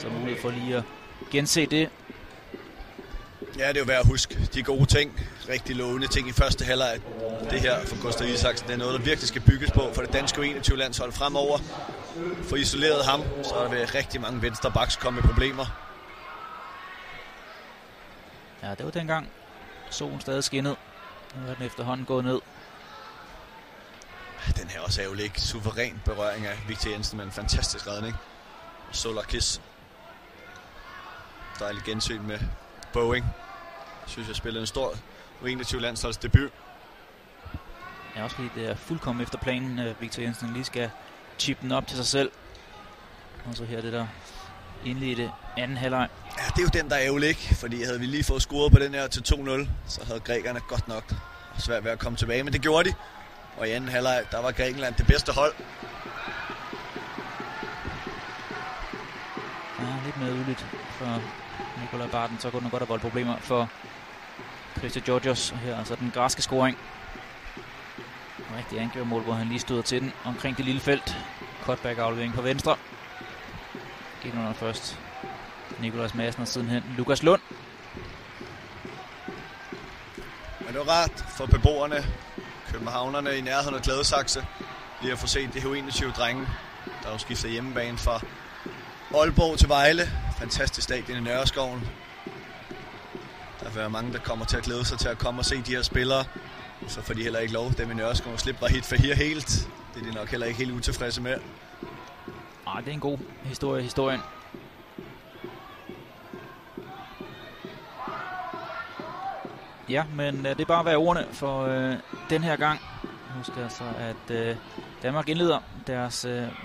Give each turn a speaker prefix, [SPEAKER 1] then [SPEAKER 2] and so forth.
[SPEAKER 1] Så mulighed for lige at gense det.
[SPEAKER 2] Ja, det er jo værd at huske. De gode ting, rigtig lovende ting i første halvleg. Det her for Gustav Isaksen, det er noget, der virkelig skal bygges på for det danske 21-landshold fremover. For isoleret ham, så er der ved rigtig mange venstre backs komme med problemer.
[SPEAKER 1] Ja, det var dengang solen stadig skinnede. Nu er den efterhånden gået ned.
[SPEAKER 2] Den her også er jo ikke suveræn berøring af Victor Jensen, men en fantastisk redning. Solar Kiss. Dejlig gensyn med Boeing. Synes jeg spillede en stor U21-landsholds debut.
[SPEAKER 1] Ja, også fordi det er fuldkommen efter planen, Victor Jensen lige skal chippe den op til sig selv. Og så her det der indledte anden halvleg.
[SPEAKER 2] Ja, det er jo den, der er ærgerlig, ikke? Fordi havde vi lige fået scoret på den her til 2-0, så havde grækerne godt nok svært ved at komme tilbage. Men det gjorde de. Og i anden halvleg, der var Grækenland det bedste hold.
[SPEAKER 1] Lidt mere udligt for Nikolaj Barton. Så kunne den godt have voldt problemer for Christian Georgios. Her altså den græske scoring. Rigtig angribermål, hvor han lige stod til den omkring det lille felt. Cutback aflevering på venstre. Gik under først Nikolas Madsen og sidenhen Lukas Lund.
[SPEAKER 2] Men det var rart for beboerne, københavnerne i nærheden af Gladsaxe, lige at få set det her 21 drenge, der jo skifter hjemmebane fra Aalborg til Vejle. Fantastisk stadion i Nørreskoven. Der vil være mange, der kommer til at glæde sig til at komme og se de her spillere. Så får de heller ikke lov. Dem i Nørreskoven slipper hit for her helt. Det er de nok heller ikke helt utilfredse med.
[SPEAKER 1] Ah, det er en god historie, historien. Ja, men øh, det er bare at være ordene for øh, den her gang. Husk altså, at øh, Danmark indleder deres øh,